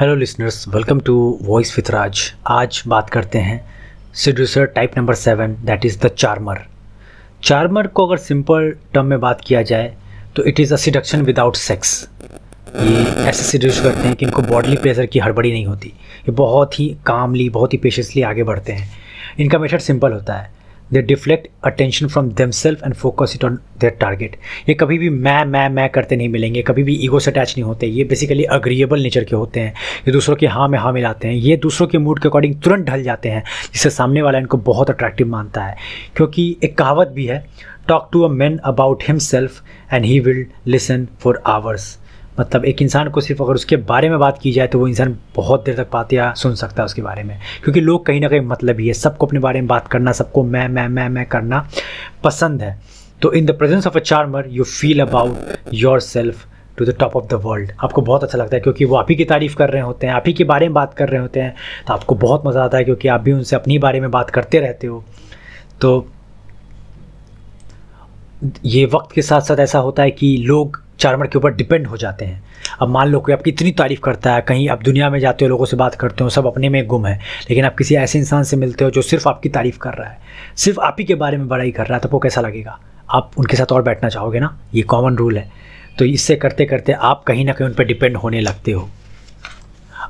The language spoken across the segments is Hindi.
Hello listeners welcome to voice with Raj आज बात करते हैं seducer type number seven that is the charmer charmer को अगर सिंपल टर्म में बात किया जाए तो it is a seduction without sex ये ऐसे सीड्यूस करते हैं कि इनको बॉडली प्लेजर की हड़बड़ी नहीं होती। ये बहुत ही कामली बहुत ही पेशेंसली आगे बढ़ते हैं। इनका मेथड सिंपल होता है। They deflect attention from themselves and focus it on their target ये कभी भी मैं मैं मैं करते नहीं मिलेंगे, कभी भी ईगो से अटैच नहीं होते। ये बेसिकली अग्रीएबल नेचर के होते हैं। ये दूसरों के हाँ में हाँ मिलाते हैं। ये दूसरों के मूड के अकॉर्डिंग तुरंत ढल जाते हैं, जिससे सामने वाला इनको बहुत अट्रैक्टिव मानता है। क्योंकि एक कहावत भी है talk to a man about himself and he will listen for hours मतलब एक इंसान को सिर्फ़ अगर उसके बारे में बात की जाए तो वो इंसान बहुत देर तक बात या सुन सकता है उसके बारे में। क्योंकि लोग कहीं ना कहीं मतलब ही है, सबको अपने बारे में बात करना, सबको मैं मैं मैं मैं करना पसंद है। तो in the presence of a charmer you feel about yourself to the top of the world आपको बहुत अच्छा लगता है क्योंकि वो आप ही की तारीफ़ कर रहे होते हैं, आप ही के बारे में बात कर रहे होते हैं। तो आपको बहुत मज़ा आता है क्योंकि आप भी उनसे अपनी बारे में बात करते रहते हो। तो ये वक्त के साथ साथ ऐसा होता है कि लोग चार्मर के ऊपर डिपेंड हो जाते हैं। अब मान लो कोई आपकी इतनी तारीफ़ करता है, कहीं आप दुनिया में जाते हो, लोगों से बात करते हो, सब अपने में गुम है, लेकिन आप किसी ऐसे इंसान से मिलते हो जो सिर्फ़ आपकी तारीफ़ कर रहा है, सिर्फ़ आप ही के बारे में बड़ाई कर रहा है तो वो कैसा लगेगा? आप उनके साथ और बैठना चाहोगे ना? ये कॉमन रूल है। तो इससे करते करते आप कहीं ना कहीं उन पर डिपेंड होने लगते हो।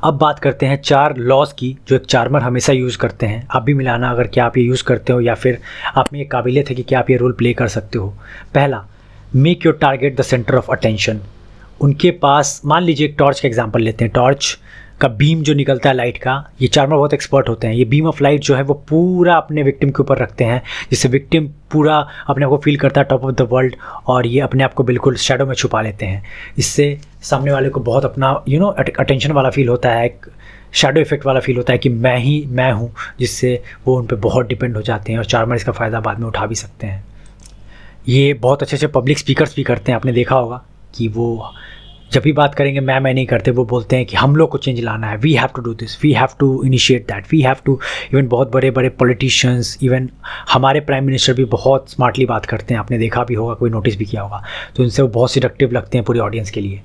अब बात करते हैं चार लॉज की, जो एक चार्मर हमेशा यूज़ करते हैं। आप भी मिलाना अगर क्या आप ये यूज़ करते हो या फिर आप में ये काबिलियत है कि क्या आप ये रोल प्ले कर सकते हो। पहला make your target the centre of attention उनके पास, मान लीजिए एक टॉर्च का एग्ज़ाम्पल लेते हैं टॉर्च का बीम जो निकलता है लाइट का, ये चार्मर बहुत एक्सपर्ट होते हैं। ये बीम ऑफ़ लाइट जो है वो पूरा अपने विक्टिम के ऊपर रखते हैं, जिससे विक्टिम पूरा अपने आप को फील करता है टॉप ऑफ़ द वर्ल्ड और ये अपने आप को बिल्कुल शेडो में छुपा लेते हैं। इससे सामने वाले को बहुत अपना यू नो अटेंशन वाला फील होता है, एक शेडो इफ़ेक्ट वाला फील होता है कि मैं ही, मैं हूँ, जिससे वो उन पर बहुत डिपेंड हो जाते हैं और चार्मर इसका फ़ायदा बाद में उठा भी सकते हैं। ये बहुत अच्छे अच्छे पब्लिक स्पीकर्स भी करते हैं, आपने देखा होगा कि वो जब भी बात करेंगे, मैं मैं नहीं करते, वो बोलते हैं कि हम लोग को चेंज लाना है we have to do this we have to initiate that we have to even बहुत बड़े बड़े पॉलिटिशियंस इवन हमारे प्राइम मिनिस्टर भी बहुत स्मार्टली बात करते हैं, आपने देखा भी होगा, कोई नोटिस भी किया होगा तो उनसे वो बहुत सिडक्टिव लगते हैं पूरी ऑडियंस के लिए।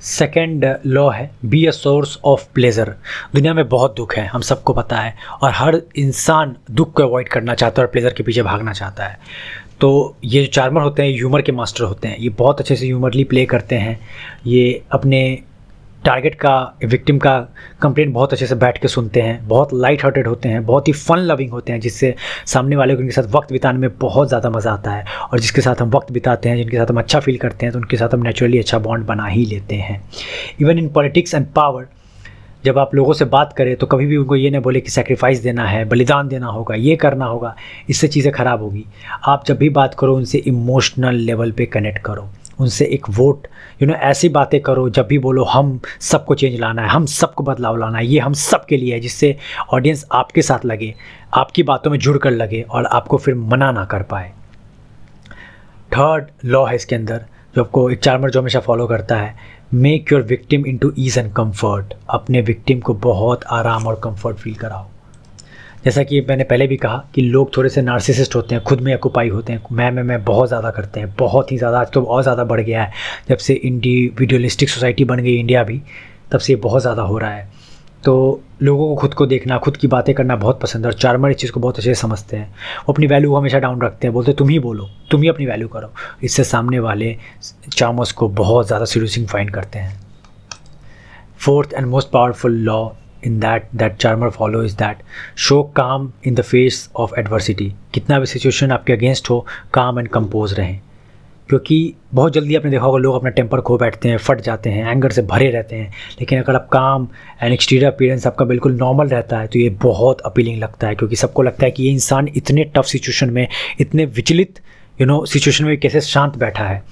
सेकेंड लॉ है be a source of pleasure दुनिया में बहुत दुख है, हम सबको पता है, और हर इंसान दुख को अवॉइड करना चाहता है और प्लेजर के पीछे भागना चाहता है। तो ये जो चार्मर होते हैं ह्यूमर के मास्टर होते हैं, ये बहुत अच्छे से ह्यूमरली प्ले करते हैं। ये अपने टारगेट का विक्टिम का कंप्लेंट बहुत अच्छे से बैठ के सुनते हैं, बहुत लाइट हार्टेड होते हैं, बहुत ही फन लविंग होते हैं, जिससे सामने वाले को उनके साथ वक्त बिताने में बहुत ज़्यादा मज़ा आता है और जिसके साथ हम वक्त बिताते हैं, जिनके साथ हम अच्छा फील करते हैं तो उनके साथ हम नेचुरली अच्छा बॉन्ड बना ही लेते हैं। Even in politics and power जब आप लोगों से बात करें तो कभी भी उनको ये ना बोले कि सेक्रीफाइस देना है, बलिदान देना होगा, ये करना होगा, इससे चीज़ें ख़राब होगी। आप जब भी बात करो, उनसे इमोशनल लेवल पे कनेक्ट करो। उनसे एक वोट यू नो ऐसी बातें करो, जब भी बोलो, हम सबको चेंज लाना है, हम सबको बदलाव लाना है, ये हम सब के लिए है, जिससे ऑडियंस आपके साथ लगे, आपकी बातों में जुड़ कर लगे और आपको फिर मना ना कर पाए. थर्ड लॉ है इसके अंदर, जो आपको एक चार्मर जो हमेशा फॉलो करता है make your victim into ease and comfort अपने विक्टिम को बहुत आराम और कंफर्ट फील कराओ। जैसा कि मैंने पहले भी कहा कि लोग थोड़े से नार्सिसिस्ट होते हैं, खुद में अकुपाई होते हैं, मैं मैं मैं बहुत ज़्यादा करते हैं, बहुत ही ज़्यादा, आज तो बहुत ज़्यादा बढ़ गया है। जब से इंडिविजुअलिस्टिक सोसाइटी बन गई इंडिया भी, तब से बहुत ज़्यादा हो रहा है। तो लोगों को खुद को देखना, खुद की बातें करना बहुत पसंद है और चार्मर इस चीज़ को बहुत अच्छे से समझते हैं। वो अपनी वैल्यू हमेशा डाउन रखते हैं, बोलते तुम ही बोलो, तुम ही अपनी वैल्यू करो। इससे सामने वाले चार्मर्स को बहुत ज़्यादा सीड्यूसिंग फाइन करते हैं। Fourth and most powerful law in that that charmer follow is that show calm in the face of adversity कितना भी सिचुएशन आपके अगेंस्ट हो काम एंड कंपोज रहें। क्योंकि बहुत जल्दी आपने देखा होगा, लोग अपना टेम्पर खो बैठते हैं, फट जाते हैं एंगर से भरे रहते हैं। लेकिन अगर आप काम एंड एक्सटीरियर अपीयरेंस आपका बिल्कुल नॉर्मल रहता है तो ये बहुत अपीलिंग लगता है। क्योंकि सबको लगता है कि ये इंसान इतने टफ सिचुएशन में, इतने विचलित यू नो सिचुएशन में कैसे शांत बैठा है।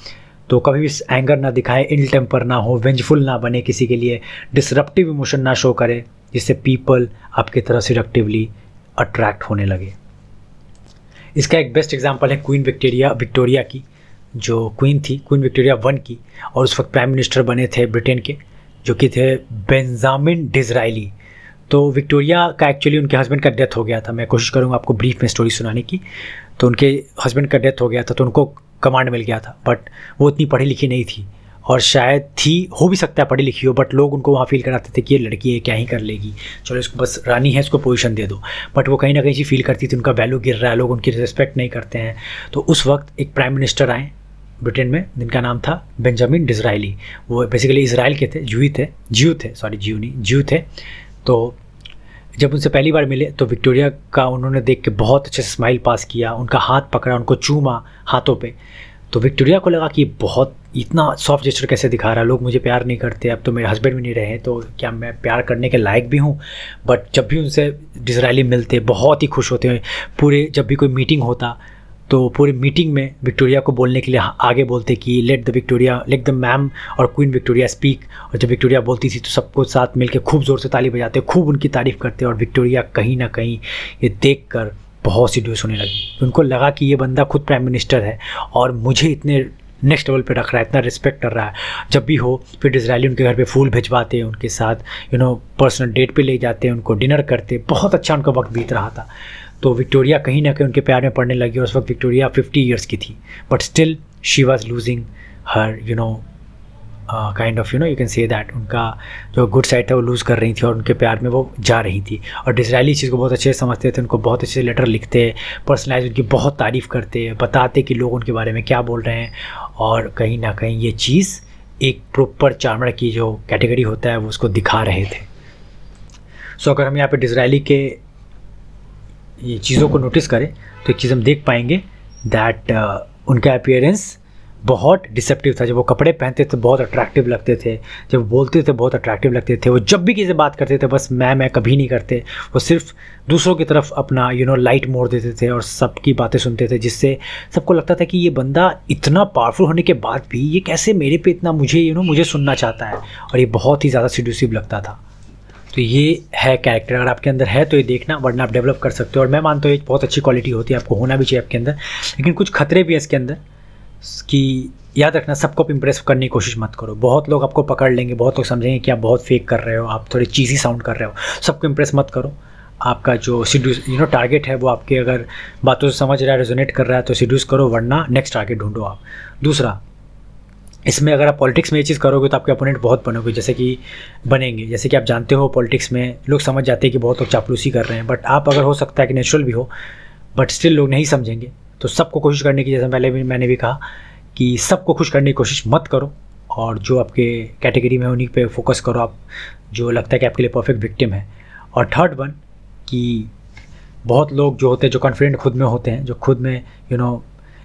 तो कभी भी एंगर ना दिखाए इल टेम्पर ना हो वेंजफुल ना बने किसी के लिए डिसरप्टिव इमोशन ना शो करे। जिससे पीपल आपकी तरह सिडक्टिवली अट्रैक्ट होने लगे। इसका एक बेस्ट एग्ज़ाम्पल है क्वीन विक्टोरिया विक्टोरिया की, जो क्वीन थी, क्वीन विक्टोरिया वन की, और उस वक्त प्राइम मिनिस्टर बने थे ब्रिटेन के, जो कि थे बेंजामिन डिजराइली। तो विक्टोरिया का एक्चुअली उनके हस्बैंड का डेथ हो गया था। मैं कोशिश करूँगा आपको ब्रीफ में स्टोरी सुनाने की। तो उनके हस्बैंड का डेथ हो गया था तो उनको कमांड मिल गया था। बट वो इतनी पढ़ी लिखी नहीं थी। और शायद थी, हो भी सकता है पढ़ी लिखी हो बट लोग उनको वहाँ फील कराते थे कि ये लड़की है, क्या ही कर लेगी। चलो इसको बस रानी है, इसको पोजीशन दे दो। बट वो कहीं ना कहीं चीज़ फील करती थी, उनका वैल्यू गिर रहा है, लोग उनकी रिस्पेक्ट नहीं करते हैं। तो उस वक्त एक प्राइम मिनिस्टर आए ब्रिटेन में, जिनका नाम था बेंजामिन डिजराइली वो बेसिकली इसराइल के थे जूही थे ज्यू थे सॉरी ज्यू नहीं ज्यू थे। तो जब उनसे पहली बार मिले तो विक्टोरिया का उन्होंने देख के बहुत अच्छे से स्माइल पास किया, उनका हाथ पकड़ा, उनको चूमा हाथों पे। तो विक्टोरिया को लगा कि बहुत इतना सॉफ्ट जेस्टर कैसे दिखा रहा है? लोग मुझे प्यार नहीं करते, अब तो मेरे हस्बैंड भी नहीं रहे तो क्या मैं प्यार करने के लायक भी हूँ? बट जब भी उनसे डिजराइली मिलते, बहुत ही खुश होते हैं। पूरे जब भी कोई मीटिंग होता तो पूरी मीटिंग में विक्टोरिया को बोलने के लिए आगे बोलते कि let the Victoria let the ma'am और क्वीन विक्टोरिया स्पीक और जब विक्टोरिया बोलती थी तो सबको साथ मिलकर खूब ज़ोर से ताली बजाते, खूब उनकी तारीफ़ करते। और विक्टोरिया कहीं ना कहीं ये देख कर बहुत सीड्यूस होने लगी। उनको लगा कि ये बंदा खुद प्राइम मिनिस्टर है और मुझे इतने नेक्स्ट लेवल पे रख रहा है, इतना रिस्पेक्ट कर रहा है। जब भी हो, फिर डिजराइली उनके घर पे फूल भिजवाते हैं उनके साथ यू नो पर्सनल डेट पे ले जाते हैं, उनको डिनर करते बहुत अच्छा उनका वक्त बीत रहा था। तो विक्टोरिया कहीं ना कहीं उनके प्यार में पड़ने लगी और उस वक्त विक्टोरिया फिफ्टी ईयर्स की थी। But still she was losing her you know kind of you know you can say that उनका जो गुड साइड था वो लूज़ कर रही थी और उनके प्यार में वो जा रही थी। और डिजराइली चीज़ को बहुत अच्छे से समझते थे उनको बहुत अच्छे से लेटर लिखते पर्सनलाइज उनकी बहुत तारीफ़ करते बताते कि लोग उनके बारे में क्या बोल रहे हैं। और कहीं ना कहीं ये चीज़ एक प्रॉपर चार्मर की जो कैटेगरी होता है वो उसको दिखा रहे थे। सो so, अगर हम यहाँ पे डिजराइली के ये चीज़ों को नोटिस करें तो एक चीज़ हम देख पाएँगे दैट uh, उनका अपियरेंस बहुत डिसेप्टिव था। जब वो कपड़े पहनते थे, बहुत अट्रैक्टिव लगते थे। जब बोलते थे, बहुत अट्रैक्टिव लगते थे। वो जब भी किसी से बात करते थे, बस मैं मैं कभी नहीं करते। वो सिर्फ़ दूसरों की तरफ़ अपना यू नो लाइट मोड़ देते थे और सबकी बातें सुनते थे, जिससे सबको लगता था कि ये बंदा इतना पावरफुल होने के बाद भी ये कैसे मेरे पे इतना मुझे यू नो मुझे सुनना चाहता है? और ये बहुत ही ज़्यादा सिड्यूसिव लगता था। तो ये है कैरेक्टर अगर आपके अंदर है तो ये देखना, वरना आप डेवलप कर सकते हो। और मैं मानता हूँ एक बहुत अच्छी क्वालिटी होती है। आपको होना भी चाहिए आपके अंदर। लेकिन कुछ खतरे भी है इसके अंदर। कि याद रखना, सबको इम्प्रेस करने की कोशिश मत करो। बहुत लोग आपको पकड़ लेंगे, बहुत लोग समझेंगे कि आप बहुत फेक कर रहे हो, आप थोड़ी चीज़ी साउंड कर रहे हो। सबको इम्प्रेस मत करो। आपका जो सीड्यूस यू नो टारगेट है, वो आपके अगर बातों से समझ रहा है रेजोनेट कर रहा है तो सीड्यूस करो, वरना नेक्स्ट टारगेट ढूंढो आप। दूसरा, इसमें अगर आप पॉलिटिक्स में ये चीज़ करोगे तो आपके अपोनेंट बहुत बनोगे, जैसे कि बनेंगे। जैसे कि आप जानते हो पॉलिटिक्स में लोग समझ जाते हैं कि बहुत लोग चापलूसी कर रहे हैं बट आप अगर हो सकता है कि नेचुरल भी हो बट स्टिल लोग नहीं समझेंगे। तो सबको कोशिश करने की, जैसे पहले भी मैंने भी कहा कि सबको खुश करने की कोशिश मत करो और जो आपके कैटेगरी में उन्हीं पे फोकस करो आप, जो लगता है कि आपके लिए परफेक्ट विक्टिम है। और थर्ड वन, कि बहुत लोग जो होते हैं, जो कॉन्फिडेंट खुद में होते हैं, जो खुद में यू नो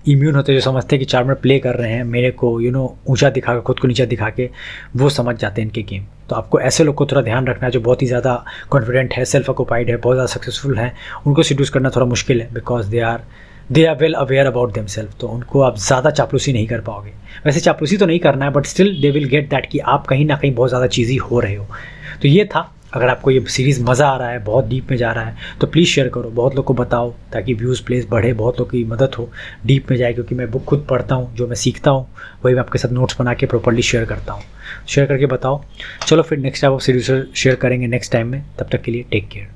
इम्यून होते हैं, जो समझते हैं कि चार्मर प्ले कर रहे हैं, मेरे को यू नो ऊँचा दिखा, खुद को नीचा दिखा के, वो समझ जाते हैं इनके गेम तो आपको ऐसे लोग को थोड़ा ध्यान रखना है जो बहुत ही ज़्यादा कॉन्फिडेंट है सेल्फ ऑक्यूपाइड है, बहुत ज़्यादा सक्सेसफुल है। उनको सीड्यूस करना थोड़ा मुश्किल है because they are they are well aware about them self तो उनको आप ज़्यादा चापलूसी नहीं कर पाओगे। वैसे चापलूसी तो नहीं करना है but still they will get that कि आप कहीं ना कहीं बहुत ज़्यादा चीज़ी हो रहे हो। तो ये था, अगर आपको ये सीरीज़ मज़ा आ रहा है, बहुत डीप में जा रहा है तो प्लीज़ शेयर करो, बहुत लोग को बताओ, ताकि व्यूज़ प्लेस बढ़े, बहुत लोग की मदद हो डीप में जाए, क्योंकि मैं बुक खुद पढ़ता हूँ, जो मैं सीखता हूँ, वही मैं आपके साथ नोट्स बना के प्रॉपरली शेयर करता हूँ। शेयर करके बताओ। चलो फिर नेक्स्ट टाइम आप सीरीज़ शेयर करेंगे नेक्स्ट टाइम में, तब तक के लिए टेक केयर